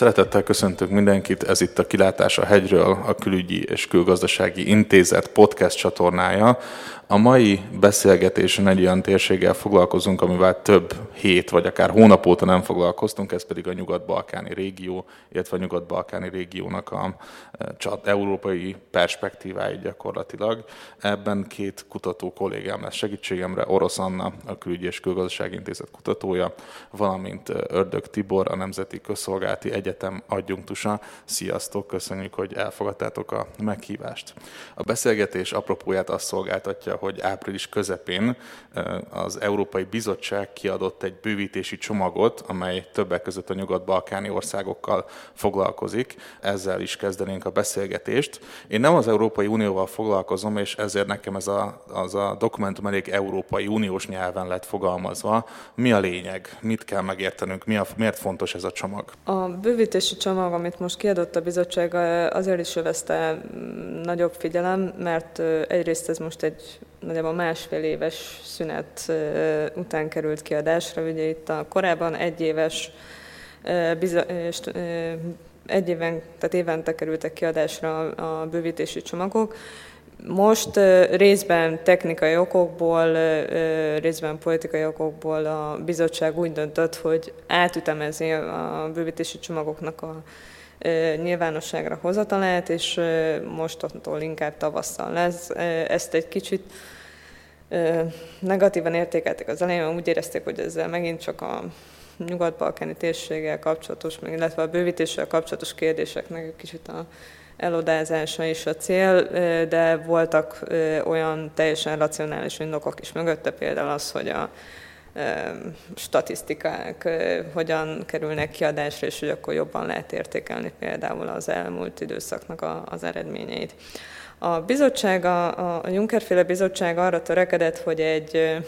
Szeretettel köszöntök mindenkit, ez itt a Kilátás a hegyről, a Külügyi és Külgazdasági Intézet podcast csatornája, a mai beszélgetésen egy olyan térséggel foglalkozunk, amivel több hét vagy akár hónap óta nem foglalkoztunk, ez pedig a nyugat-balkáni régió, illetve a nyugat-balkáni régiónak a e, csat, európai perspektívái gyakorlatilag. Ebben két kutató kollégám lesz segítségemre, Orosz Anna, a Külügyi és Külgazdasági Intézet kutatója, valamint e, Ördög Tibor, a Nemzeti Közszolgálati Egyetem adjunktusa. Sziasztok, köszönjük, hogy elfogadtátok a meghívást. A beszélgetés apropóját azt szolgáltatja, hogy április közepén az Európai Bizottság kiadott egy bővítési csomagot, amely többek között a nyugat-balkáni országokkal foglalkozik. Ezzel is kezdenénk a beszélgetést. Én nem az Európai Unióval foglalkozom, és ezért nekem ez a, az a dokumentum elég Európai Uniós nyelven lett fogalmazva. Mi a lényeg? Mit kell megértenünk? Mi a, miért fontos ez a csomag? A bővítési csomag, amit most kiadott a bizottság, azért is övezte nagyobb figyelem, mert egyrészt ez most egy nagyjából másfél éves szünet után került kiadásra. Ugye itt a korábban egy éves egy éven, tehát évente kerültek kiadásra a bővítési csomagok. Most részben technikai okokból, részben politikai okokból a bizottság úgy döntött, hogy átütemezi a bővítési csomagoknak a nyilvánosságra hozatalát, és mostantól inkább tavasszal lesz. Ezt egy kicsit negatívan értékelték az elején, úgy érezték, hogy ezzel megint csak a nyugat-balkáni térséggel kapcsolatos, illetve a bővítéssel kapcsolatos kérdéseknek kicsit a elodázása is a cél, de voltak olyan teljesen racionális indokok is mögötte, például az, hogy a statisztikák hogyan kerülnek kiadásra, és hogy akkor jobban lehet értékelni például az elmúlt időszaknak a, az eredményeit. A bizottság, a, a bizottság arra törekedett, hogy egy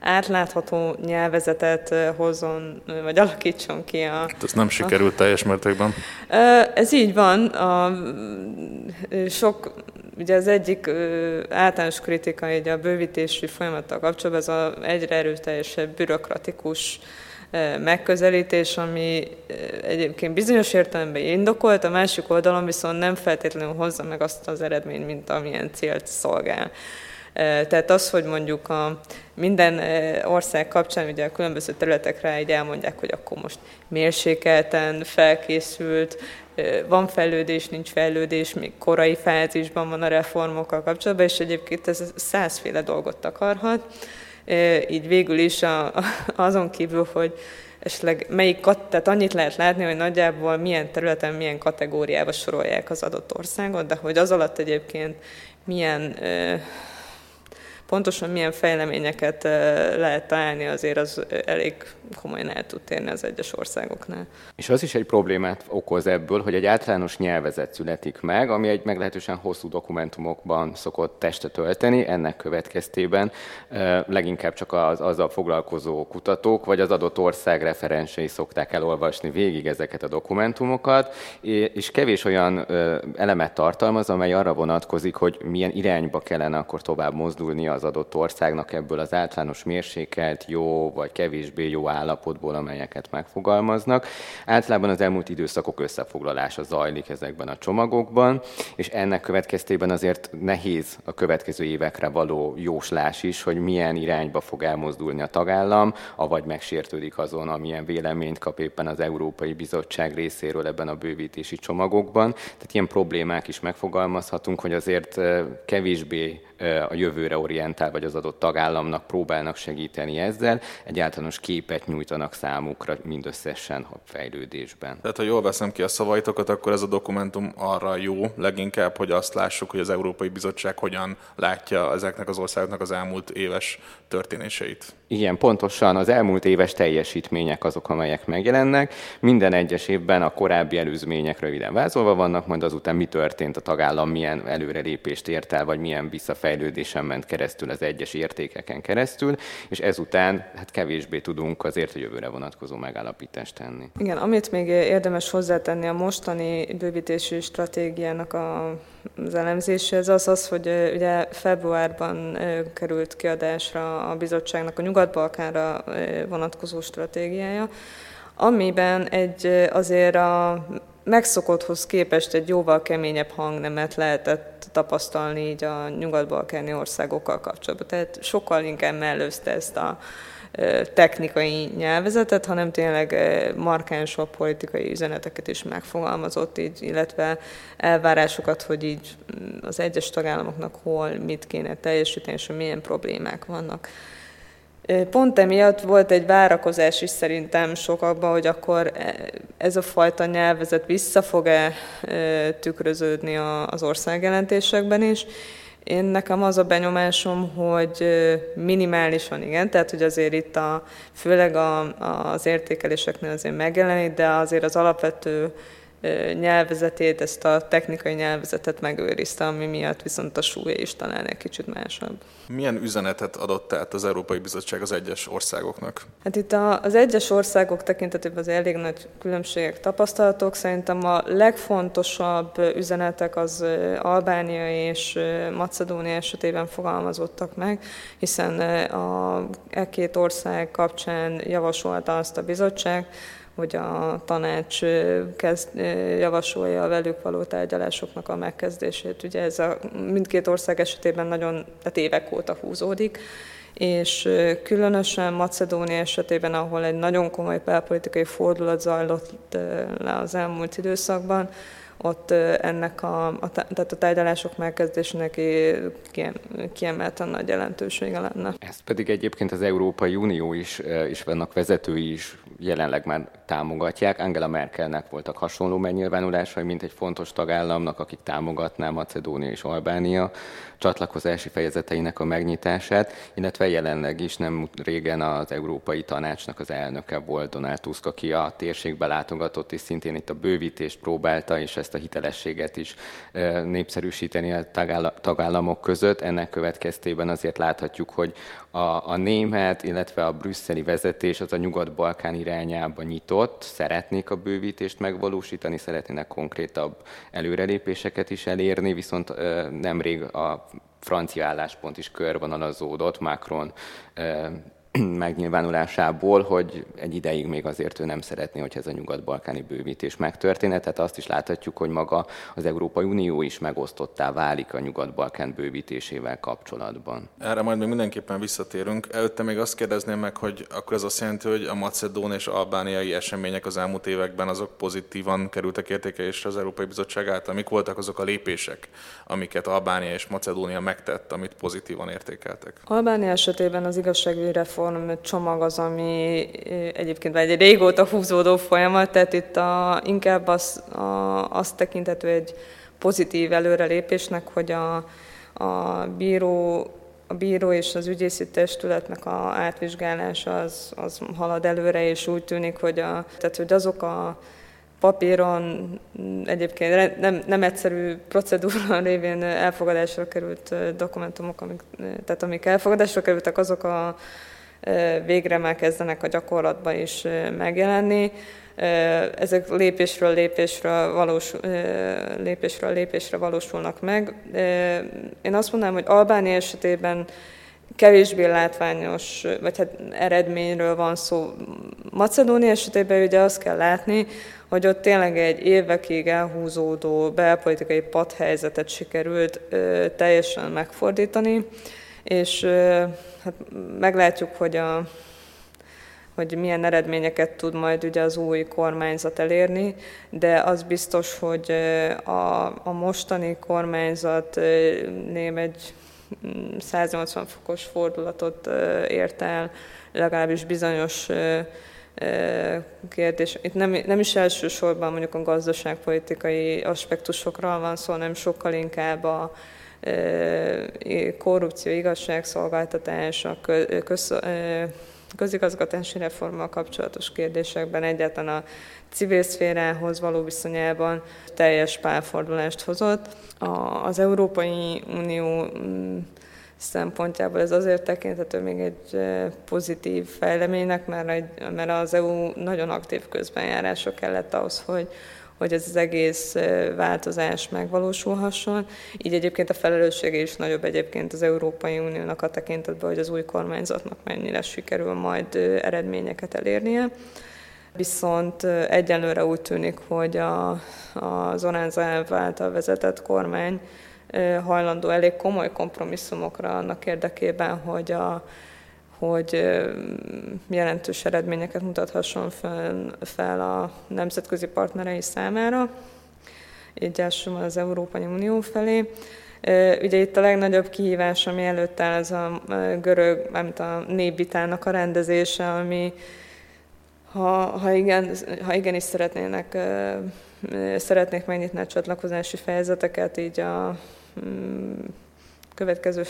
átlátható nyelvezetet hozzon, vagy alakítson ki a... Hát ez nem sikerült a, teljes mértékben. Ez így van. A, sok, ugye az egyik általános kritika egy a bővítési folyamattal kapcsolatban, ez a egyre erőteljesebb bürokratikus megközelítés, ami egyébként bizonyos értelemben indokolt, a másik oldalon viszont nem feltétlenül hozza meg azt az eredményt, mint amilyen célt szolgál. Tehát az, hogy mondjuk a minden ország kapcsán ugye a különböző területekre így elmondják, hogy akkor most mérsékelten felkészült, van fejlődés, nincs fejlődés, még korai fázisban van a reformokkal kapcsolatban, és egyébként ez százféle dolgot takarhat. Így végül is a, azon kívül, hogy esetleg melyik, tehát annyit lehet látni, hogy nagyjából milyen területen, milyen kategóriába sorolják az adott országot, de hogy az alatt egyébként milyen pontosan milyen fejleményeket lehet találni, azért az elég komolyan el tud térni az egyes országoknál. És az is egy problémát okoz ebből, hogy egy általános nyelvezet születik meg, ami egy meglehetősen hosszú dokumentumokban szokott testet tölteni, ennek következtében leginkább csak az, azzal foglalkozó kutatók, vagy az adott ország referensei szokták elolvasni végig ezeket a dokumentumokat, és kevés olyan elemet tartalmaz, amely arra vonatkozik, hogy milyen irányba kellene akkor tovább mozdulni az adott országnak ebből az általános mérsékelt, jó vagy kevésbé jó állapotból, amelyeket megfogalmaznak. Általában az elmúlt időszakok összefoglalása zajlik ezekben a csomagokban, és ennek következtében azért nehéz a következő évekre való jóslás is, hogy milyen irányba fog elmozdulni a tagállam, avagy megsértődik azon, amilyen véleményt kap éppen az Európai Bizottság részéről ebben a bővítési csomagokban. Tehát ilyen problémák is megfogalmazhatunk, hogy azért kevésbé a jövőre orientál, vagy az adott tagállamnak próbálnak segíteni ezzel, egy általános képet nyújtanak számukra mindösszesen a fejlődésben. Tehát, ha jól veszem ki a szavaitokat, akkor ez a dokumentum arra jó leginkább, hogy azt lássuk, hogy az Európai Bizottság hogyan látja ezeknek az országoknak az elmúlt éves történéseit. Igen, pontosan az elmúlt éves teljesítmények azok, amelyek megjelennek. Minden egyes évben a korábbi előzmények röviden vázolva vannak, majd azután mi történt a tagállam, milyen előrelépést ért el, vagy milyen visszafejlődésen ment keresztül az egyes értékeken keresztül, és ezután hát kevésbé tudunk azért a jövőre vonatkozó megállapítást tenni. Igen, amit még érdemes hozzátenni a mostani bővítési stratégiának a az elemzéshez az az, hogy ugye februárban került kiadásra a bizottságnak a Nyugat-Balkánra vonatkozó stratégiája, amiben egy azért a megszokotthoz képest egy jóval keményebb hangnemet lehetett tapasztalni így a nyugat-balkáni országokkal kapcsolatban. Tehát sokkal inkább mellőzte ezt a technikai nyelvezetet, hanem tényleg markánsabb politikai üzeneteket is megfogalmazott, így, illetve elvárásokat, hogy így mm, az egyes tagállamoknak hol mit kéne teljesíteni, és milyen problémák vannak. Pont emiatt volt egy várakozás is szerintem sokakban, hogy akkor e, ez a fajta nyelvezet vissza fog-e tükröződni az országjelentésekben is, én nekem az a benyomásom, hogy minimálisan igen, tehát hogy azért itt a, főleg a, az értékeléseknél azért megjelenik, de azért az alapvető nyelvezetét, ezt a technikai nyelvezetet megőrizte, ami miatt viszont a súlya is talán egy kicsit másabb. Milyen üzenetet adott át az Európai Bizottság az egyes országoknak? Hát itt az egyes országok tekintetében az elég nagy különbségek tapasztalatok. Szerintem a legfontosabb üzenetek az Albánia és Macedónia esetében fogalmazottak meg, hiszen a e két ország kapcsán javasolta azt a bizottság, hogy a tanács kezd, javasolja a velük való tárgyalásoknak a megkezdését. Ugye ez a mindkét ország esetében nagyon, tehát évek óta húzódik, és különösen Macedónia esetében, ahol egy nagyon komoly belpolitikai fordulat zajlott le az elmúlt időszakban, ott ennek a, a, tehát a tárgyalások megkezdésének kiemelten nagy jelentősége lenne. Ezt pedig egyébként az Európai Unió is, is vannak vezetői is jelenleg már támogatják. Angela Merkelnek voltak hasonló megnyilvánulásai, mint egy fontos tagállamnak, akik támogatná Macedónia és Albánia csatlakozási fejezeteinek a megnyitását, illetve jelenleg is nem régen az Európai Tanácsnak az elnöke volt Donald Tusk, aki a térségbe látogatott, és szintén itt a bővítést próbálta, és ezt a hitelességet is népszerűsíteni a tagállamok között. Ennek következtében azért láthatjuk, hogy a, a német, illetve a brüsszeli vezetés az a nyugat-balkán irányába nyitott, szeretnék a bővítést megvalósítani, szeretnének konkrétabb előrelépéseket is elérni, viszont nemrég a francia álláspont is körvonalazódott Macron megnyilvánulásából, hogy egy ideig még azért ő nem szeretné, hogy ez a nyugat-balkáni bővítés megtörténne. Tehát azt is láthatjuk, hogy maga az Európai Unió is megosztottá válik a nyugat-balkán bővítésével kapcsolatban. Erre majd még mindenképpen visszatérünk. Előtte még azt kérdezném meg, hogy akkor ez azt jelenti, hogy a macedón és albániai események az elmúlt években azok pozitívan kerültek értékelésre az Európai Bizottság által. Mik voltak azok a lépések, amiket Albánia és Macedónia megtett, amit pozitívan értékeltek? Albánia esetében az igazságügyi reform reform csomag az, ami egyébként egy régóta húzódó folyamat, tehát itt a, inkább az, a, azt tekintető egy pozitív előrelépésnek, hogy a, a bíró a bíró és az ügyészi testületnek a átvizsgálása az, az halad előre, és úgy tűnik, hogy, a, tehát, hogy azok a papíron egyébként nem, nem egyszerű procedúra révén elfogadásra került dokumentumok, amik, tehát amik elfogadásra kerültek, azok a végre már kezdenek a gyakorlatban is megjelenni. Ezek lépésről lépésről, valós, lépésről lépésre valósulnak meg. Én azt mondanám, hogy Albánia esetében kevésbé látványos, vagy hát eredményről van szó. Macedónia esetében ugye azt kell látni, hogy ott tényleg egy évekig elhúzódó belpolitikai padhelyzetet sikerült teljesen megfordítani és hát meglátjuk, hogy, a, hogy milyen eredményeket tud majd ugye az új kormányzat elérni, de az biztos, hogy a, a mostani kormányzat ném egy 180 mm, fokos fordulatot ért el, legalábbis bizonyos kérdés. Itt nem, nem is elsősorban mondjuk a gazdaságpolitikai aspektusokról van szó, hanem sokkal inkább a, korrupció, igazságszolgáltatás, a köz, közigazgatási reformmal kapcsolatos kérdésekben, egyáltalán a civil szférához való viszonyában teljes pálfordulást hozott. Az Európai Unió mm, szempontjából ez azért tekinthető még egy pozitív fejleménynek, mert, mert az EU nagyon aktív közbenjárása kellett ahhoz, hogy hogy ez az egész változás megvalósulhasson. Így egyébként a felelőssége is nagyobb egyébként az Európai Uniónak a tekintetben, hogy az új kormányzatnak mennyire sikerül majd eredményeket elérnie. viszont egyelőre úgy tűnik, hogy a, az Oránza által vezetett kormány hajlandó elég komoly kompromisszumokra annak érdekében, hogy a hogy jelentős eredményeket mutathasson fel, a nemzetközi partnerei számára, így elsősorban az Európai Unió felé. Ugye itt a legnagyobb kihívás, ami előtt áll, az a görög, mármint a népvitának a rendezése, ami ha, ha, igen, ha igenis szeretnének, szeretnék megnyitni a csatlakozási fejezeteket így a mm, következő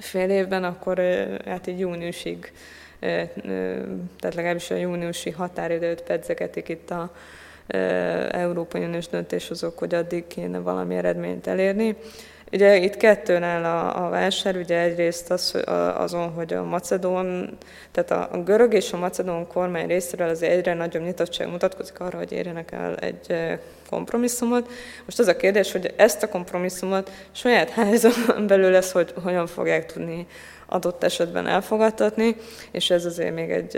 fél évben, akkor hát így júniusig, tehát legalábbis a júniusi határidőt pedzegetik itt a Európai Uniós döntéshozók, hogy addig kéne valami eredményt elérni. Ugye itt kettőn áll a, a vásár, ugye egyrészt az, azon, hogy a macedón, tehát a, a görög és a macedón kormány részéről az egyre nagyobb nyitottság mutatkozik arra, hogy érjenek el egy kompromisszumot. Most az a kérdés, hogy ezt a kompromisszumot saját házon belül lesz, hogy hogyan fogják tudni adott esetben elfogadtatni, és ez azért még egy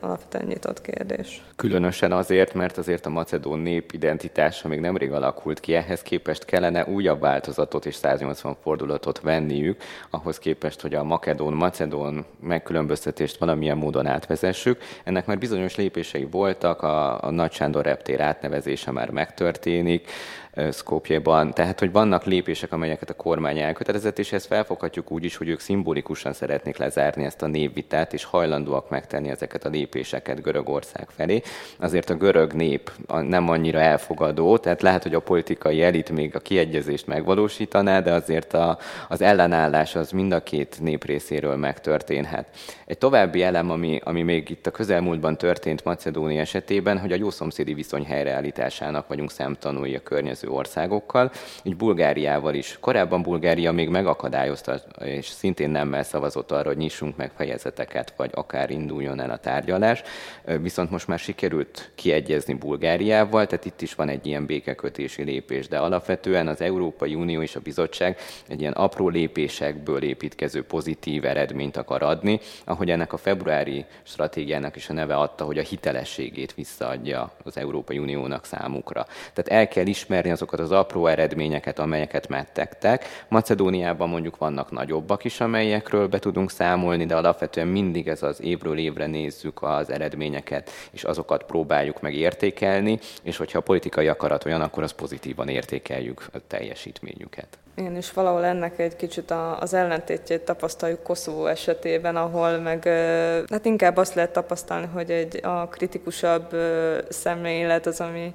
alapvetően nyitott kérdés. Különösen azért, mert azért a macedón nép identitása még nemrég alakult ki, ehhez képest kellene újabb változatot és 180 fordulatot venniük, ahhoz képest, hogy a makedón-macedón megkülönböztetést valamilyen módon átvezessük. Ennek már bizonyos lépései voltak, a, a Nagy Sándor reptér átnevezése már megtörténik, Skopjeban. Tehát, hogy vannak lépések, amelyeket a kormány elkötelezett, és ezt felfoghatjuk úgy is, hogy ők szimbolikusan szeretnék lezárni ezt a névvitát, és hajlandóak megtenni ezeket a lépéseket Görögország felé. Azért a görög nép nem annyira elfogadó, tehát lehet, hogy a politikai elit még a kiegyezést megvalósítaná, de azért a, az ellenállás az mind a két nép részéről megtörténhet. Egy további elem, ami, ami még itt a közelmúltban történt Macedónia esetében, hogy a jó szomszédi viszony helyreállításának vagyunk szemtanúi a környező országokkal, így Bulgáriával is. Korábban Bulgária még megakadályozta, és szintén nemmel szavazott arra, hogy nyissunk meg fejezeteket, vagy akár induljon el a tárgyalás. Viszont most már sikerült kiegyezni Bulgáriával, tehát itt is van egy ilyen békekötési lépés, de alapvetően az Európai Unió és a bizottság egy ilyen apró lépésekből építkező pozitív eredményt akar adni, ahogy ennek a februári stratégiának is a neve adta, hogy a hitelességét visszaadja az Európai Uniónak számukra. Tehát el kell ismerni azokat az apró eredményeket, amelyeket megtettek. Macedóniában mondjuk vannak nagyobbak is, amelyekről be tudunk számolni, de alapvetően mindig ez az évről évre nézzük az eredményeket, és azokat próbáljuk meg értékelni, és hogyha a politikai akarat olyan, akkor az pozitívan értékeljük a teljesítményüket. Igen, és valahol ennek egy kicsit az ellentétjét tapasztaljuk Koszovó esetében, ahol meg hát inkább azt lehet tapasztalni, hogy egy a kritikusabb szemlélet az, ami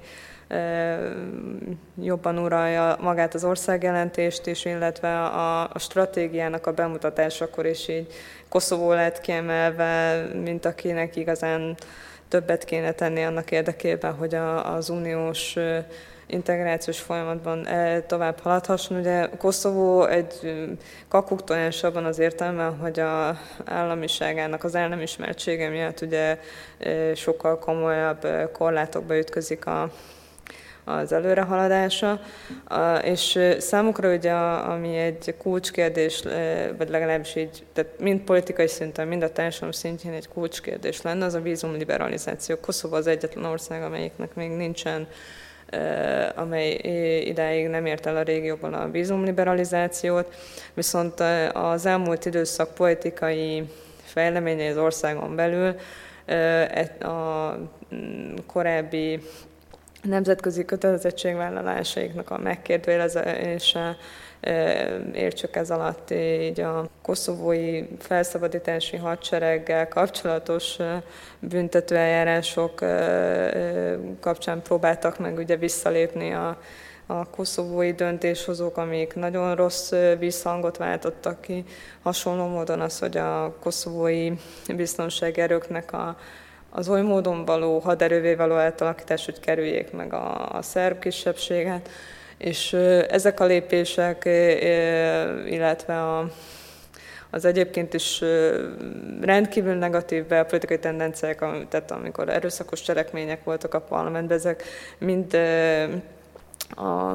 jobban uralja magát az országjelentést is, illetve a, a stratégiának a bemutatásakor is így Koszovó lett kiemelve, mint akinek igazán többet kéne tenni annak érdekében, hogy a, az uniós integrációs folyamatban tovább haladhasson. Ugye Koszovó egy kakuktojás abban az értelemben, hogy a államiságának az el nem ismertsége miatt ugye sokkal komolyabb korlátokba ütközik a az előrehaladása, és számukra ugye, ami egy kulcskérdés, vagy legalábbis így, tehát mind politikai szinten, mind a társadalom szintjén egy kulcskérdés lenne, az a vízumliberalizáció. Koszova az egyetlen ország, amelyiknek még nincsen amely idáig nem ért el a régióban a vízumliberalizációt, viszont az elmúlt időszak politikai fejleményei az országon belül e, a korábbi nemzetközi kötelezettségvállalásaiknak a megkérdőjelezése, értsük ez alatt így a koszovói felszabadítási hadsereggel kapcsolatos büntetőeljárások kapcsán próbáltak meg ugye visszalépni a, a koszovói döntéshozók, amik nagyon rossz visszhangot váltottak ki. Hasonló módon az, hogy a koszovói biztonsági erőknek a az oly módon való haderővé való átalakítás, hogy kerüljék meg a, a szerb kisebbséget, és ezek a lépések, illetve a, az egyébként is rendkívül negatív belpolitikai tendenciák, tehát amikor erőszakos cselekmények voltak a parlamentben, ezek mind a,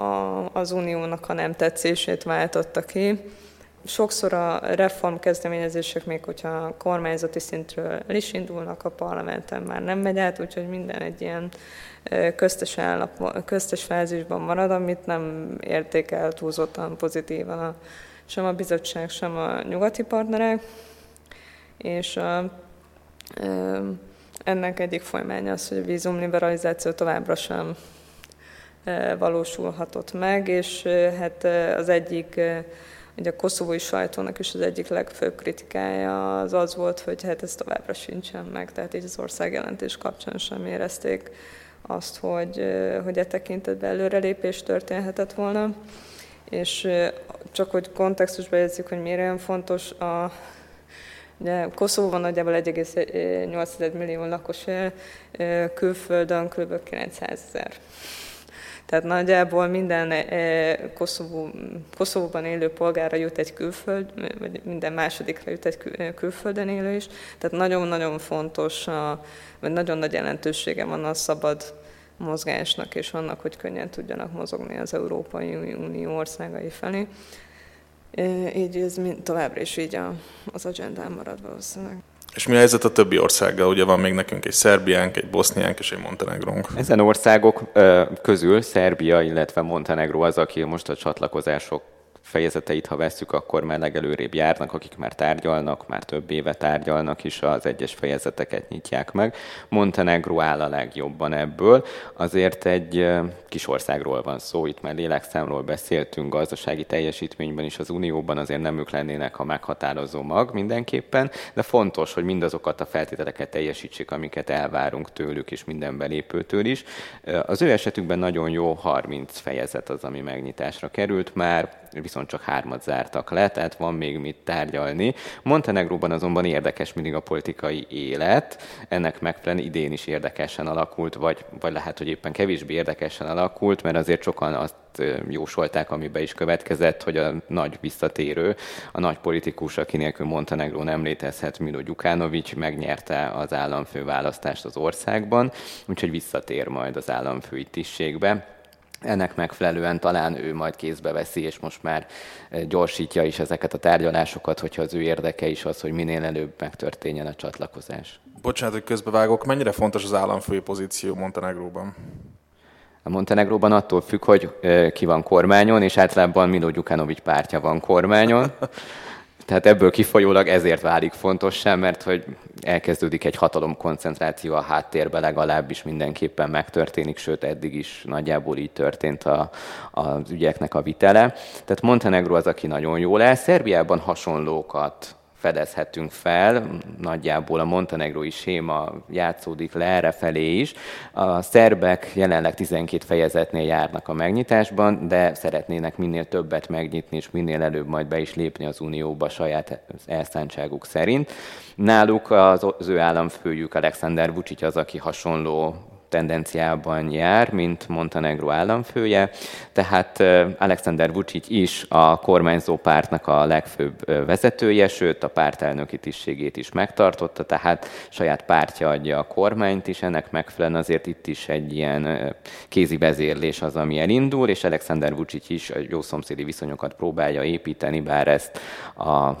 a, az uniónak a nem tetszését váltotta ki sokszor a reform kezdeményezések, még hogyha a kormányzati szintről is indulnak, a parlamenten már nem megy át, úgyhogy minden egy ilyen köztes, állap, köztes fázisban marad, amit nem értékel túlzottan pozitívan a, sem a bizottság, sem a nyugati partnerek. És a, ennek egyik folymánya az, hogy a vízumliberalizáció továbbra sem valósulhatott meg, és hát az egyik Ugye a koszovói sajtónak is az egyik legfőbb kritikája az az volt, hogy hát ez továbbra sincsen meg, tehát így az országjelentés kapcsán sem érezték azt, hogy, hogy e tekintetben előrelépés történhetett volna. És csak hogy kontextusba jegyzik, hogy miért olyan fontos, a, Ugye Koszovóban nagyjából 1,8 millió lakos külföldön kb. 900 ezer. Tehát nagyjából minden eh, Koszovó, Koszovóban élő polgára jut egy külföld, vagy minden másodikra jut egy eh, külföldön élő is. Tehát nagyon-nagyon fontos, a, vagy nagyon nagy jelentősége van a szabad mozgásnak és annak, hogy könnyen tudjanak mozogni az Európai Unió országai felé. Eh, így ez továbbra is így az agendán marad valószínűleg. És mi a helyzet a többi országgal? Ugye van még nekünk egy Szerbiánk, egy Boszniánk és egy Montenegrónk. Ezen országok közül Szerbia, illetve Montenegró az, aki most a csatlakozások fejezeteit, ha vesszük, akkor már legelőrébb járnak, akik már tárgyalnak, már több éve tárgyalnak is, az egyes fejezeteket nyitják meg. Montenegro áll a legjobban ebből. Azért egy kis országról van szó, itt már lélekszámról beszéltünk, gazdasági teljesítményben is az Unióban azért nem ők lennének a meghatározó mag mindenképpen, de fontos, hogy mindazokat a feltételeket teljesítsék, amiket elvárunk tőlük és minden belépőtől is. Az ő esetükben nagyon jó 30 fejezet az, ami megnyitásra került már, viszont csak hármat zártak le, tehát van még mit tárgyalni. Montenegróban azonban érdekes mindig a politikai élet, ennek megfelelően idén is érdekesen alakult, vagy, vagy lehet, hogy éppen kevésbé érdekesen alakult, mert azért sokan azt jósolták, amiben is következett, hogy a nagy visszatérő, a nagy politikus, aki nélkül Montenegró nem létezhet, Milo Gyukánovics megnyerte az államfő választást az országban, úgyhogy visszatér majd az államfői tisztségbe ennek megfelelően talán ő majd kézbe veszi, és most már eh, gyorsítja is ezeket a tárgyalásokat, hogyha az ő érdeke is az, hogy minél előbb megtörténjen a csatlakozás. Bocsánat, hogy közbevágok. Mennyire fontos az államfői pozíció Montenegróban? A Montenegróban attól függ, hogy eh, ki van kormányon, és általában Milo Gyukanovics pártja van kormányon. Tehát ebből kifolyólag ezért válik fontossá, mert hogy elkezdődik egy hatalomkoncentráció a háttérbe, legalábbis mindenképpen megtörténik, sőt eddig is nagyjából így történt a, az ügyeknek a vitele. Tehát Montenegro az, aki nagyon jól áll. Szerbiában hasonlókat fedezhetünk fel, nagyjából a montenegrói séma játszódik le erre is. A szerbek jelenleg 12 fejezetnél járnak a megnyitásban, de szeretnének minél többet megnyitni, és minél előbb majd be is lépni az Unióba saját elszántságuk szerint. Náluk az, az ő államfőjük Alexander Vucic az, aki hasonló tendenciában jár, mint Montenegro államfője, tehát Alexander Vucic is a kormányzó pártnak a legfőbb vezetője, sőt a pártelnöki tisztségét is megtartotta, tehát saját pártja adja a kormányt is, ennek megfelelően azért itt is egy ilyen kézi vezérlés az, ami elindul, és Alexander Vucic is a jó szomszédi viszonyokat próbálja építeni, bár ezt a, a,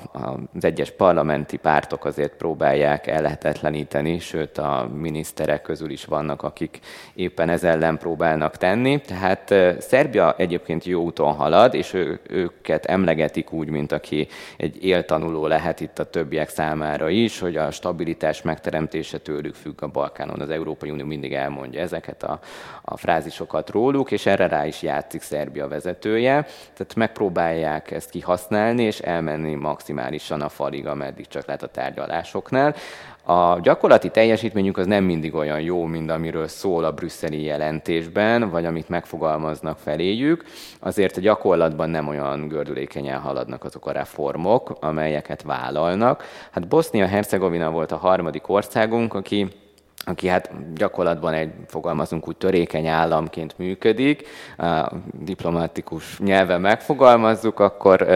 az egyes parlamenti pártok azért próbálják ellehetetleníteni, sőt a miniszterek közül is vannak, akik akik éppen ez ellen próbálnak tenni. Tehát Szerbia egyébként jó úton halad, és ő, őket emlegetik úgy, mint aki egy éltanuló lehet itt a többiek számára is, hogy a stabilitás megteremtése tőlük függ a Balkánon. Az Európai Unió mindig elmondja ezeket a, a frázisokat róluk, és erre rá is játszik Szerbia vezetője. Tehát megpróbálják ezt kihasználni, és elmenni maximálisan a falig, ameddig csak lehet a tárgyalásoknál. A gyakorlati teljesítményük az nem mindig olyan jó, mint amiről szól a brüsszeli jelentésben, vagy amit megfogalmaznak feléjük. Azért a gyakorlatban nem olyan gördülékenyen haladnak azok a reformok, amelyeket vállalnak. Hát Bosznia-Hercegovina volt a harmadik országunk, aki aki hát gyakorlatban egy, fogalmazunk úgy, törékeny államként működik, a diplomatikus nyelven megfogalmazzuk, akkor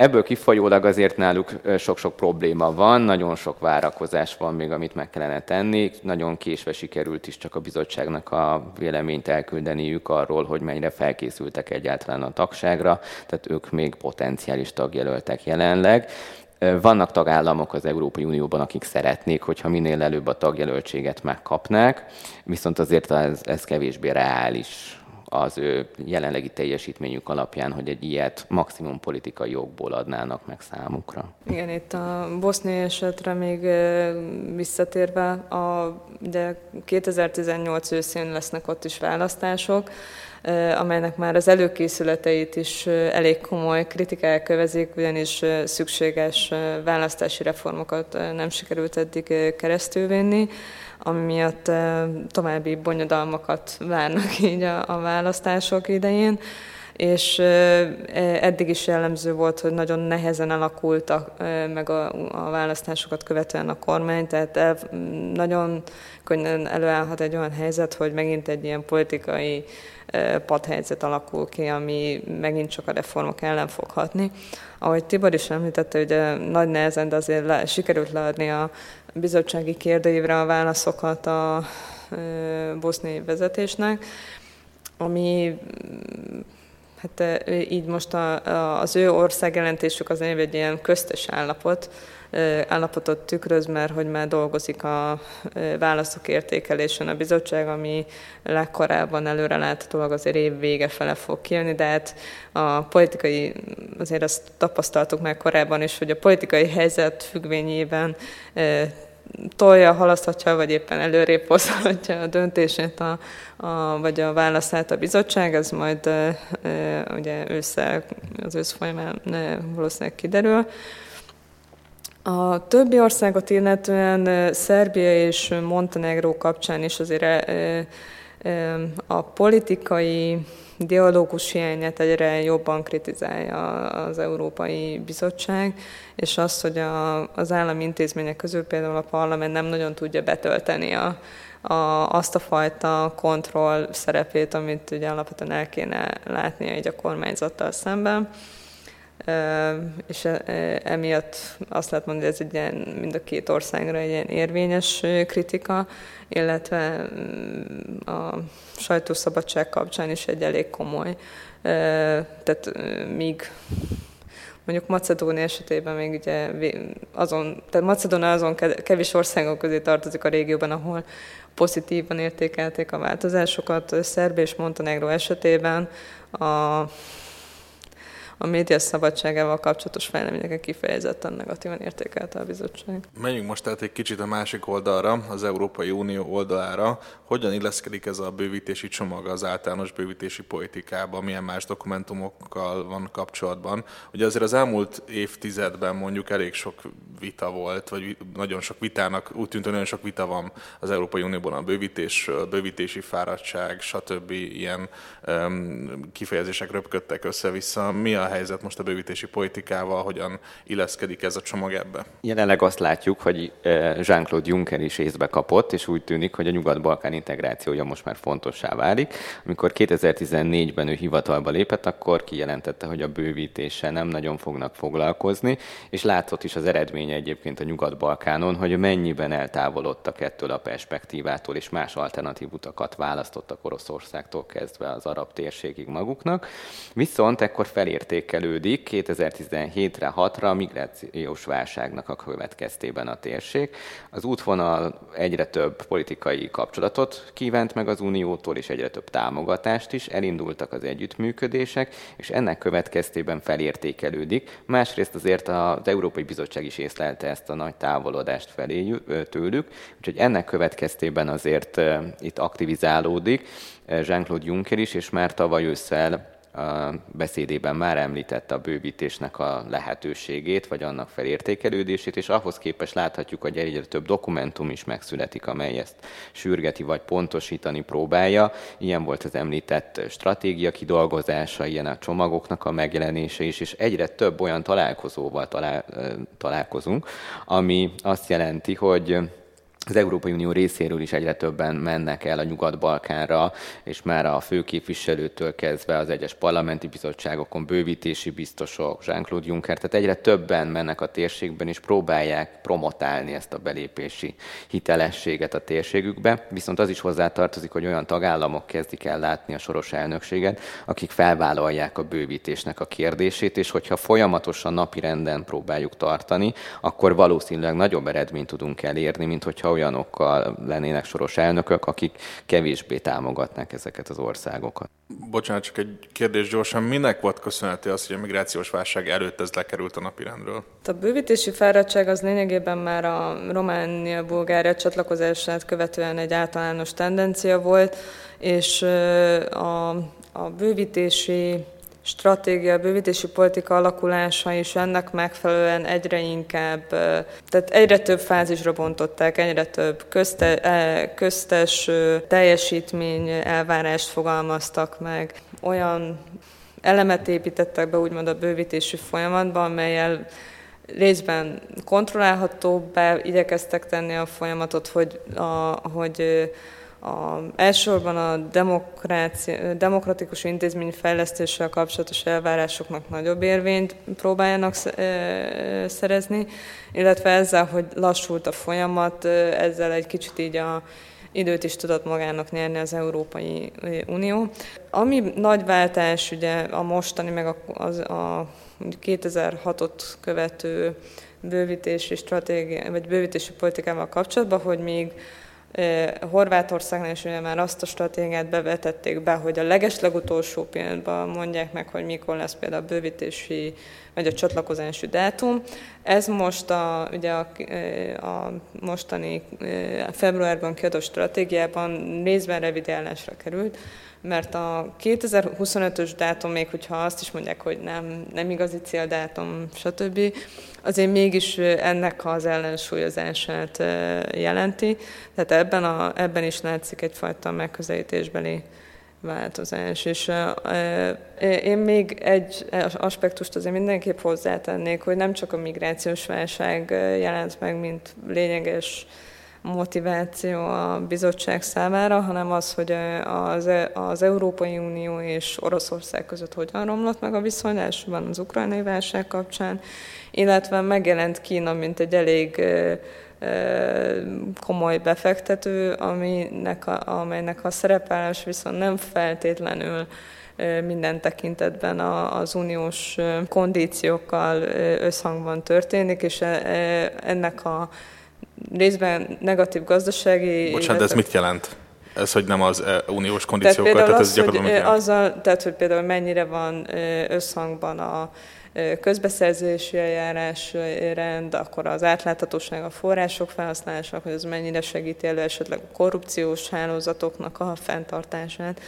Ebből kifolyólag azért náluk sok-sok probléma van, nagyon sok várakozás van még, amit meg kellene tenni. Nagyon késve sikerült is csak a bizottságnak a véleményt elküldeniük arról, hogy mennyire felkészültek egyáltalán a tagságra, tehát ők még potenciális tagjelöltek jelenleg. Vannak tagállamok az Európai Unióban, akik szeretnék, hogyha minél előbb a tagjelöltséget megkapnák, viszont azért ez, ez kevésbé reális az ő jelenlegi teljesítményük alapján, hogy egy ilyet maximum politikai jogból adnának meg számukra. Igen, itt a boszniai esetre még visszatérve, a, ugye 2018 őszén lesznek ott is választások, amelynek már az előkészületeit is elég komoly kritikák kövezik, ugyanis szükséges választási reformokat nem sikerült eddig keresztülvinni ami miatt további bonyodalmakat várnak így a, a választások idején és e, eddig is jellemző volt, hogy nagyon nehezen alakultak meg a, a választásokat követően a kormány, tehát el, nagyon könnyen előállhat egy olyan helyzet, hogy megint egy ilyen politikai padhelyzet alakul ki, ami megint csak a reformok ellen fog hatni. Ahogy Tibor is említette, hogy nagy nehezen, de azért le, sikerült leadni a bizottsági kérdőívre a válaszokat a boszniai vezetésnek, ami hát így most a, a, az ő országjelentésük az egy ilyen köztes állapot, állapotot tükröz, mert hogy már dolgozik a válaszok értékelésen a bizottság, ami legkorábban előre láthatólag azért év vége fele fog kijönni, de hát a politikai, azért azt tapasztaltuk már korábban is, hogy a politikai helyzet függvényében tolja, halaszthatja, vagy éppen előrébb hozhatja a döntését, a, a, vagy a válaszát a bizottság, ez majd e, e, ugye ősszel, az ősz folyamán valószínűleg kiderül. A többi országot illetően Szerbia és Montenegró kapcsán is azért a politikai dialógus hiányát egyre jobban kritizálja az Európai Bizottság, és azt, hogy a, az állami intézmények közül például a parlament nem nagyon tudja betölteni a, a, azt a fajta kontroll szerepét, amit ugye alapvetően el kéne látnia egy a kormányzattal szemben és emiatt azt lehet mondani, hogy ez egy ilyen, mind a két országra egy ilyen érvényes kritika, illetve mm, a sajtószabadság kapcsán is egy elég komoly. Tehát míg mondjuk Macedónia esetében még ugye azon, tehát Macedónia azon kevés országok közé tartozik a régióban, ahol pozitívan értékelték a változásokat. Szerbia és Montenegro esetében a a média szabadságával kapcsolatos fejleményeket kifejezetten negatívan értékelte a bizottság. Menjünk most tehát egy kicsit a másik oldalra, az Európai Unió oldalára. Hogyan illeszkedik ez a bővítési csomag az általános bővítési politikába, milyen más dokumentumokkal van kapcsolatban? Ugye azért az elmúlt évtizedben mondjuk elég sok vita volt, vagy nagyon sok vitának, úgy tűnt, hogy nagyon sok vita van az Európai Unióban a bővítés, bővítési fáradtság, stb. ilyen um, kifejezések röpködtek össze-vissza. Mi a helyzet most a bővítési politikával, hogyan illeszkedik ez a csomag ebbe? Jelenleg azt látjuk, hogy eh, Jean-Claude Juncker is észbe kapott, és úgy tűnik, hogy a Nyugat-Balkán integrációja most már fontossá válik. Amikor 2014-ben ő hivatalba lépett, akkor kijelentette, hogy a bővítéssel nem nagyon fognak foglalkozni, és látszott is az eredménye egyébként a Nyugat-Balkánon, hogy mennyiben eltávolodtak ettől a perspektívától, és más alternatív utakat választottak Oroszországtól kezdve az arab térségig maguknak. Viszont ekkor felérték értékelődik 2017-re, 6-ra a migrációs válságnak a következtében a térség. Az útvonal egyre több politikai kapcsolatot kívánt meg az Uniótól, és egyre több támogatást is, elindultak az együttműködések, és ennek következtében felértékelődik. Másrészt azért az Európai Bizottság is észlelte ezt a nagy távolodást felé tőlük, úgyhogy ennek következtében azért itt aktivizálódik Jean-Claude Juncker is, és már tavaly ősszel beszédében már említette a bővítésnek a lehetőségét, vagy annak felértékelődését, és ahhoz képest láthatjuk, hogy egyre több dokumentum is megszületik, amely ezt sürgeti vagy pontosítani próbálja. Ilyen volt az említett stratégia kidolgozása, ilyen a csomagoknak a megjelenése is, és egyre több olyan találkozóval talál, találkozunk, ami azt jelenti, hogy az Európai Unió részéről is egyre többen mennek el a Nyugat-Balkánra, és már a főképviselőtől kezdve az egyes parlamenti bizottságokon, bővítési biztosok, Jean-Claude Juncker, tehát egyre többen mennek a térségben, és próbálják promotálni ezt a belépési hitelességet a térségükbe. Viszont az is hozzátartozik, hogy olyan tagállamok kezdik el látni a soros elnökséget, akik felvállalják a bővítésnek a kérdését, és hogyha folyamatosan napirenden próbáljuk tartani, akkor valószínűleg nagyobb eredményt tudunk elérni, mint hogyha olyanokkal lennének soros elnökök, akik kevésbé támogatnak ezeket az országokat. Bocsánat, csak egy kérdés gyorsan. Minek volt köszönhető az, hogy a migrációs válság előtt ez lekerült a napirendről? A bővítési fáradtság az lényegében már a Románia-Bulgária csatlakozását követően egy általános tendencia volt, és a, a bővítési stratégia, bővítési politika alakulása is ennek megfelelően egyre inkább, tehát egyre több fázisra bontották, egyre több közte, e, köztes teljesítmény elvárást fogalmaztak meg, olyan elemet építettek be úgymond a bővítési folyamatban, amelyel részben kontrollálhatóbbá igyekeztek tenni a folyamatot, hogy, a, hogy a, elsősorban a demokratikus intézményfejlesztéssel kapcsolatos elvárásoknak nagyobb érvényt próbáljanak szerezni, illetve ezzel, hogy lassult a folyamat, ezzel egy kicsit így a időt is tudott magának nyerni az Európai Unió. Ami nagy váltás ugye a mostani, meg a, az, a 2006-ot követő bővítési stratégia, vagy bővítési politikával kapcsolatban, hogy még Horvátországnál is ugye már azt a stratégiát bevetették be, hogy a legeslegutolsó pillanatban mondják meg, hogy mikor lesz például a bővítési vagy a csatlakozási dátum. Ez most a, ugye a, a mostani februárban kiadott stratégiában részben revidálásra került, mert a 2025-ös dátum, még hogyha azt is mondják, hogy nem, nem igazi céldátum, stb., azért mégis ennek az ellensúlyozását jelenti. Tehát ebben, a, ebben is látszik egyfajta megközelítésbeli változás. És én még egy aspektust azért mindenképp hozzátennék, hogy nem csak a migrációs válság jelent meg, mint lényeges motiváció a bizottság számára, hanem az, hogy az, az Európai Unió és Oroszország között hogyan romlott meg a viszony, elsőben az ukrajnai válság kapcsán, illetve megjelent Kína, mint egy elég komoly befektető, aminek a, amelynek a szerepelés viszont nem feltétlenül minden tekintetben az uniós kondíciókkal összhangban történik, és ennek a részben negatív gazdasági... Bocsánat, de ez mit jelent? Ez, hogy nem az uniós kondíciókkal, tehát, tehát ez gyakorlatilag hogy azzal, Tehát, hogy például mennyire van összhangban a közbeszerzési eljárás rend, akkor az átláthatóság a források felhasználása, hogy ez mennyire segíti elő esetleg a korrupciós hálózatoknak a fenntartását.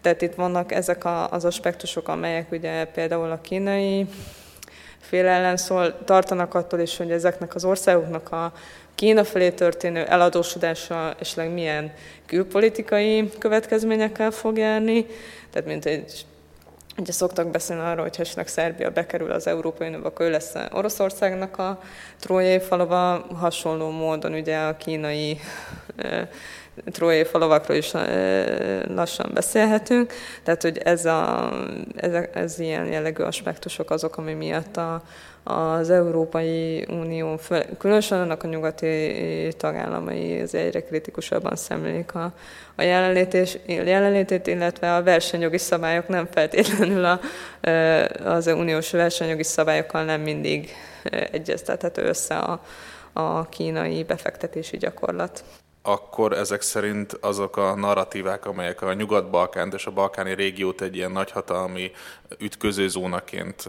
Tehát itt vannak ezek az aspektusok, amelyek ugye például a kínai fél ellen szól, tartanak attól is, hogy ezeknek az országoknak a Kína felé történő eladósodása esetleg milyen külpolitikai következményekkel fog járni. Tehát mint egy Ugye szoktak beszélni arról, hogy esetleg Szerbia bekerül az Európai Unióba, akkor ő lesz Oroszországnak a trójai falava, hasonló módon ugye a kínai trójai falavakról is lassan beszélhetünk. Tehát, hogy ez, a, ez, ez ilyen jellegű aspektusok azok, ami miatt a, az Európai Unió, különösen annak a nyugati tagállamai az egyre kritikusabban szemlélik a, a jelenlét jelenlétét, illetve a versenyjogi szabályok nem feltétlenül a, az uniós versenyjogi szabályokkal nem mindig egyeztethető össze a, a kínai befektetési gyakorlat akkor ezek szerint azok a narratívák, amelyek a Nyugat-Balkánt és a balkáni régiót egy ilyen nagyhatalmi ütközőzónaként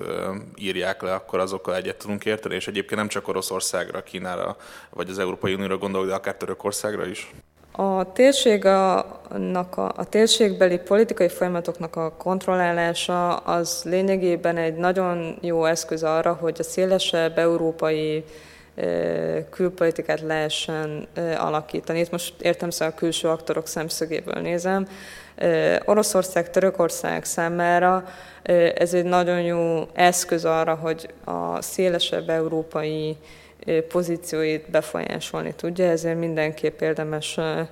írják le, akkor azokkal egyet tudunk érteni, és egyébként nem csak Oroszországra, Kínára vagy az Európai Unióra gondolok, de akár Törökországra is? A, térség a, a, a térségbeli politikai folyamatoknak a kontrollálása az lényegében egy nagyon jó eszköz arra, hogy a szélesebb európai külpolitikát lehessen alakítani. Itt most értem szóval a külső aktorok szemszögéből nézem. Oroszország, Törökország számára ez egy nagyon jó eszköz arra, hogy a szélesebb európai pozícióit befolyásolni tudja, ezért mindenképp érdemes e,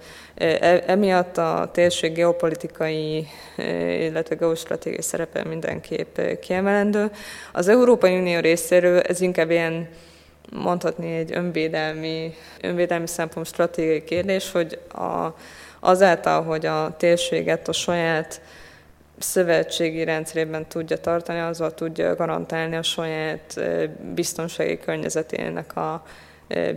emiatt a térség geopolitikai, illetve geostratégiai szerepe mindenképp kiemelendő. Az Európai Unió részéről ez inkább ilyen mondhatni egy önvédelmi, önvédelmi szempont stratégiai kérdés, hogy a, azáltal, hogy a térséget a saját szövetségi rendszerében tudja tartani, azzal tudja garantálni a saját biztonsági környezetének a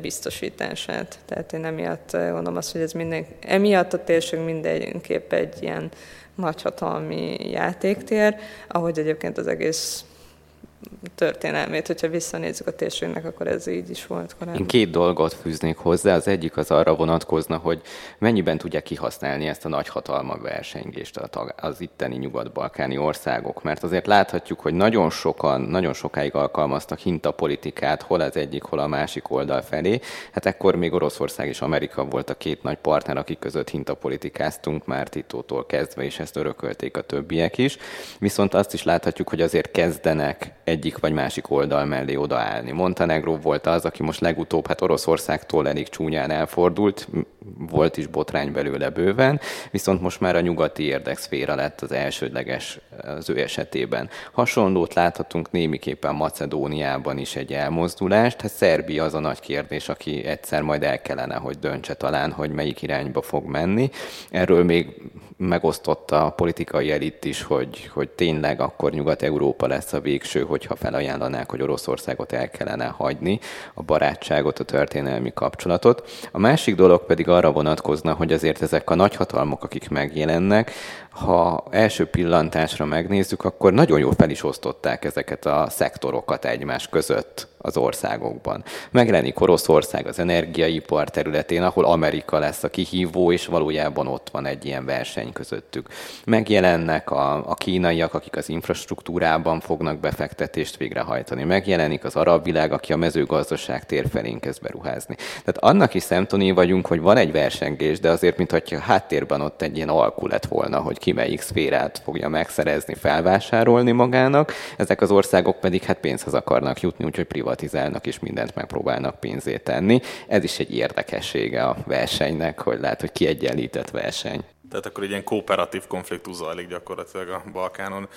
biztosítását. Tehát én emiatt gondolom azt, hogy ez minden, emiatt a térség mindenképp egy ilyen nagyhatalmi játéktér, ahogy egyébként az egész történelmét, hogyha visszanézzük a térségnek, akkor ez így is volt korábban. Én két dolgot fűznék hozzá. Az egyik az arra vonatkozna, hogy mennyiben tudják kihasználni ezt a nagyhatalma versengést az itteni nyugat-balkáni országok. Mert azért láthatjuk, hogy nagyon sokan, nagyon sokáig alkalmaztak hintapolitikát, hol az egyik, hol a másik oldal felé. Hát ekkor még Oroszország és Amerika volt a két nagy partner, akik között hintapolitikáztunk már Titótól kezdve, és ezt örökölték a többiek is. Viszont azt is láthatjuk, hogy azért kezdenek egyik vagy másik oldal mellé odaállni. Montenegro volt az, aki most legutóbb hát Oroszországtól elég csúnyán elfordult, volt is botrány belőle bőven, viszont most már a nyugati érdekszféra lett az elsődleges az ő esetében. Hasonlót láthatunk némiképpen Macedóniában is egy elmozdulást. Hát Szerbia az a nagy kérdés, aki egyszer majd el kellene, hogy döntse talán, hogy melyik irányba fog menni. Erről még megosztotta a politikai elit is, hogy, hogy tényleg akkor Nyugat-Európa lesz a végső, hogyha felajánlanák, hogy Oroszországot el kellene hagyni, a barátságot, a történelmi kapcsolatot. A másik dolog pedig arra vonatkozna, hogy azért ezek a nagyhatalmak, akik megjelennek, ha első pillantásra megnézzük, akkor nagyon jól fel is osztották ezeket a szektorokat egymás között az országokban. Megjelenik Oroszország az energiaipar területén, ahol Amerika lesz a kihívó, és valójában ott van egy ilyen verseny közöttük. Megjelennek a, a kínaiak, akik az infrastruktúrában fognak befektetést végrehajtani. Megjelenik az arab világ, aki a mezőgazdaság tér felén kezd beruházni. Tehát annak is szemtanúi vagyunk, hogy van egy versengés, de azért, mintha háttérben ott egy ilyen alkú lett volna, hogy ki melyik szférát fogja megszerezni, felvásárolni magának. Ezek az országok pedig hát pénzhez akarnak jutni, úgyhogy privatizálnak és mindent megpróbálnak pénzét tenni. Ez is egy érdekessége a versenynek, hogy lehet, hogy kiegyenlített verseny. Tehát akkor egy ilyen kooperatív konfliktus zajlik gyakorlatilag a Balkánon.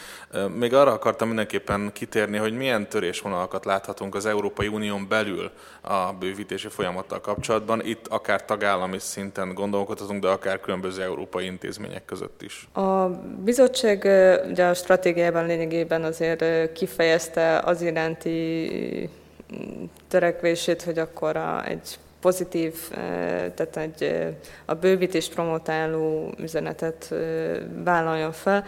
Még arra akartam mindenképpen kitérni, hogy milyen törésvonalakat láthatunk az Európai Unión belül a bővítési folyamattal kapcsolatban. Itt akár tagállami szinten gondolkodhatunk, de akár különböző európai intézmények között is. A bizottság ugye a stratégiában lényegében azért kifejezte az iránti törekvését, hogy akkor a, egy pozitív, tehát egy a bővítést promotáló üzenetet vállaljon fel.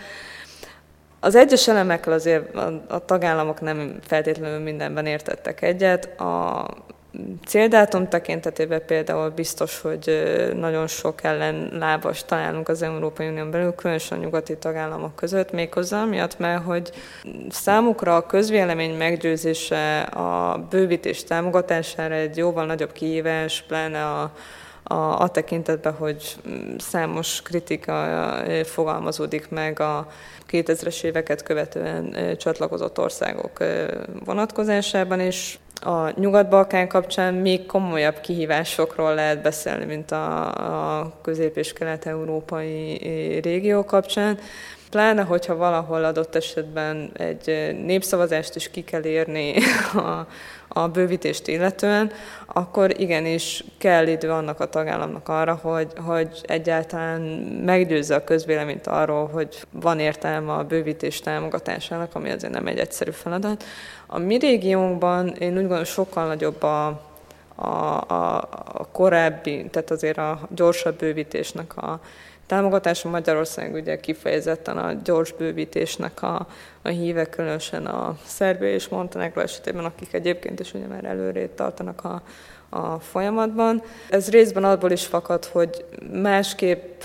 Az egyes elemekkel azért a, a tagállamok nem feltétlenül mindenben értettek egyet. A céldátum tekintetében például biztos, hogy nagyon sok ellenlábas találunk az Európai Unión belül, különösen a nyugati tagállamok között, méghozzá miatt, mert hogy számukra a közvélemény meggyőzése a bővítés támogatására egy jóval nagyobb kihívás, pláne a, a, a tekintetben, hogy számos kritika fogalmazódik meg a 2000-es éveket követően csatlakozott országok vonatkozásában, és a Nyugat-Balkán kapcsán még komolyabb kihívásokról lehet beszélni, mint a, a közép- és kelet-európai régió kapcsán. Pláne, hogyha valahol adott esetben egy népszavazást is ki kell érni a, a bővítést illetően, akkor igenis kell idő annak a tagállamnak arra, hogy, hogy egyáltalán meggyőzze a közvéleményt arról, hogy van értelme a bővítés támogatásának, ami azért nem egy egyszerű feladat. A mi régiónkban én úgy gondolom sokkal nagyobb a, a, a, a korábbi, tehát azért a gyorsabb bővítésnek a támogatása. Magyarország ugye kifejezetten a gyors bővítésnek a, a híve, különösen a Szerbia és Montenegro esetében, akik egyébként is ugye már előrébb tartanak a, a folyamatban. Ez részben abból is fakad, hogy másképp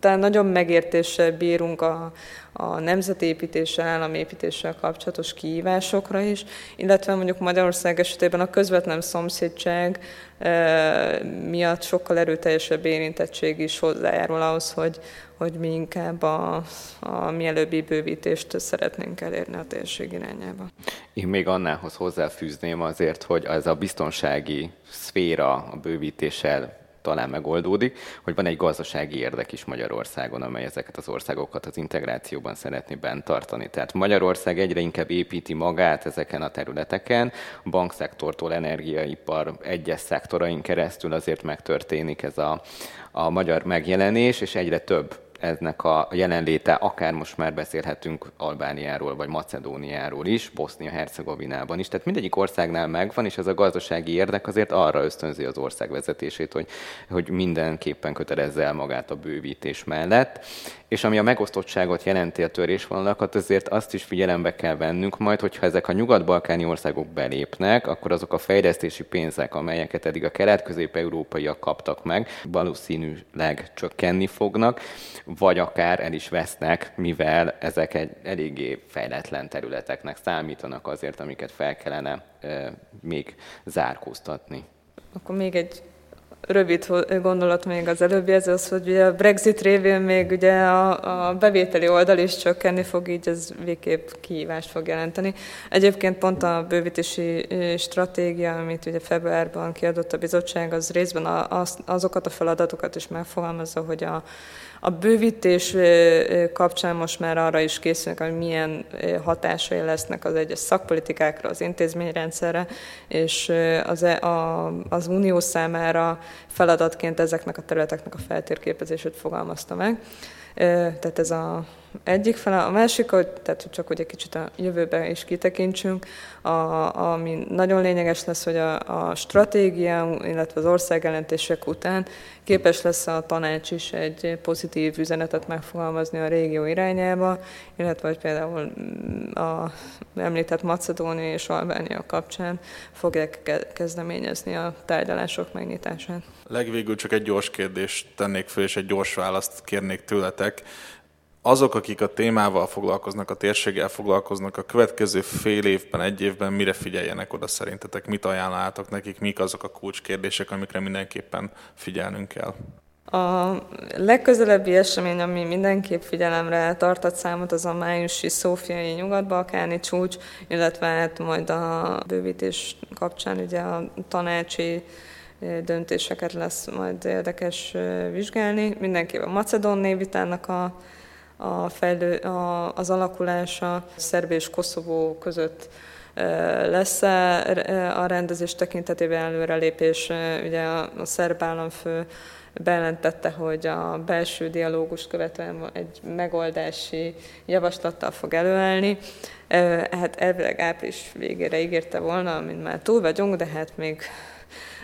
talán nagyon megértéssel bírunk a, a nemzetépítéssel, államépítéssel kapcsolatos kihívásokra is, illetve mondjuk Magyarország esetében a közvetlen szomszédság e, miatt sokkal erőteljesebb érintettség is hozzájárul ahhoz, hogy, hogy mi inkább a, a mielőbbi bővítést szeretnénk elérni a térség irányába. Én még annához hozzáfűzném azért, hogy az a biztonsági szféra a bővítéssel talán megoldódik, hogy van egy gazdasági érdek is Magyarországon, amely ezeket az országokat az integrációban szeretné bent tartani. Tehát Magyarország egyre inkább építi magát ezeken a területeken, a bankszektortól energiaipar egyes szektorain keresztül azért megtörténik ez a, a magyar megjelenés, és egyre több eznek a jelenléte, akár most már beszélhetünk Albániáról vagy Macedóniáról is, Bosznia-Hercegovinában is. Tehát mindegyik országnál megvan, és ez a gazdasági érdek azért arra ösztönzi az ország vezetését, hogy, hogy mindenképpen kötelezze el magát a bővítés mellett. És ami a megosztottságot jelenti a törésvonalakat, azért azt is figyelembe kell vennünk majd, hogyha ezek a nyugat-balkáni országok belépnek, akkor azok a fejlesztési pénzek, amelyeket eddig a kelet-közép-európaiak kaptak meg, valószínűleg csökkenni fognak, vagy akár el is vesznek, mivel ezek egy eléggé fejletlen területeknek számítanak azért, amiket fel kellene e, még zárkóztatni. Akkor még egy rövid gondolat még az előbbi, ez az, hogy ugye a Brexit révén még ugye a, a bevételi oldal is csökkenni fog, így ez végképp kihívást fog jelenteni. Egyébként pont a bővítési stratégia, amit ugye februárban kiadott a bizottság, az részben az, azokat a feladatokat is megfogalmazza, hogy a a bővítés kapcsán most már arra is készülünk, hogy milyen hatásai lesznek az egyes szakpolitikákra, az intézményrendszerre, és az, e, a, az unió számára feladatként ezeknek a területeknek a feltérképezését fogalmazta meg. Tehát ez a egyik fele. A másik, hogy, tehát hogy csak egy kicsit a jövőbe is kitekintsünk, a, ami nagyon lényeges lesz, hogy a, a stratégia, illetve az országjelentések után képes lesz a tanács is egy pozitív üzenetet megfogalmazni a régió irányába, illetve hogy például a említett Macedónia és Albánia kapcsán fogják kezdeményezni a tárgyalások megnyitását. Legvégül csak egy gyors kérdést tennék föl, és egy gyors választ kérnék tőletek azok, akik a témával foglalkoznak, a térséggel foglalkoznak, a következő fél évben, egy évben mire figyeljenek oda szerintetek? Mit ajánlátok nekik? Mik azok a kulcskérdések, amikre mindenképpen figyelnünk kell? A legközelebbi esemény, ami mindenképp figyelemre tartott számot, az a májusi szófiai nyugat-balkáni csúcs, illetve hát majd a bővítés kapcsán ugye a tanácsi döntéseket lesz majd érdekes vizsgálni. Mindenképp a Macedón névitának a a fejlő, a, az alakulása Szerbia és Koszovó között lesz a rendezés tekintetében előrelépés. Ugye a, a szerb államfő bejelentette, hogy a belső dialógus követően egy megoldási javaslattal fog előállni. Hát elvileg április végére ígérte volna, mint már túl vagyunk, de hát még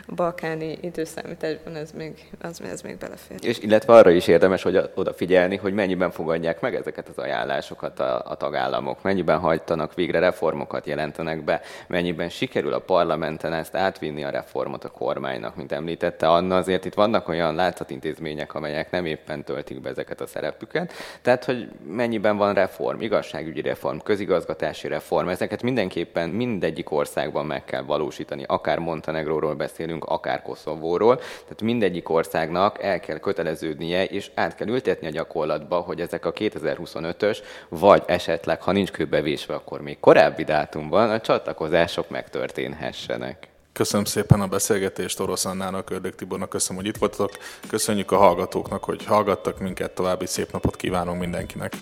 balkáni időszámításban ez még, az, ez még belefér. És illetve arra is érdemes hogy odafigyelni, hogy mennyiben fogadják meg ezeket az ajánlásokat a, a tagállamok, mennyiben hajtanak végre reformokat jelentenek be, mennyiben sikerül a parlamenten ezt átvinni a reformot a kormánynak, mint említette Anna, azért itt vannak olyan látszatintézmények, amelyek nem éppen töltik be ezeket a szerepüket, tehát hogy mennyiben van reform, igazságügyi reform, közigazgatási reform, ezeket mindenképpen mindegyik országban meg kell valósítani, akár Montenegróról beszélünk, beszélünk, akár Koszovóról. Tehát mindegyik országnak el kell köteleződnie, és át kell ültetni a gyakorlatba, hogy ezek a 2025-ös, vagy esetleg, ha nincs kőbevésve, akkor még korábbi dátumban a csatlakozások megtörténhessenek. Köszönöm szépen a beszélgetést Orosz Annának, Ördög Tibornak, köszönöm, hogy itt voltatok. Köszönjük a hallgatóknak, hogy hallgattak minket, további szép napot kívánunk mindenkinek.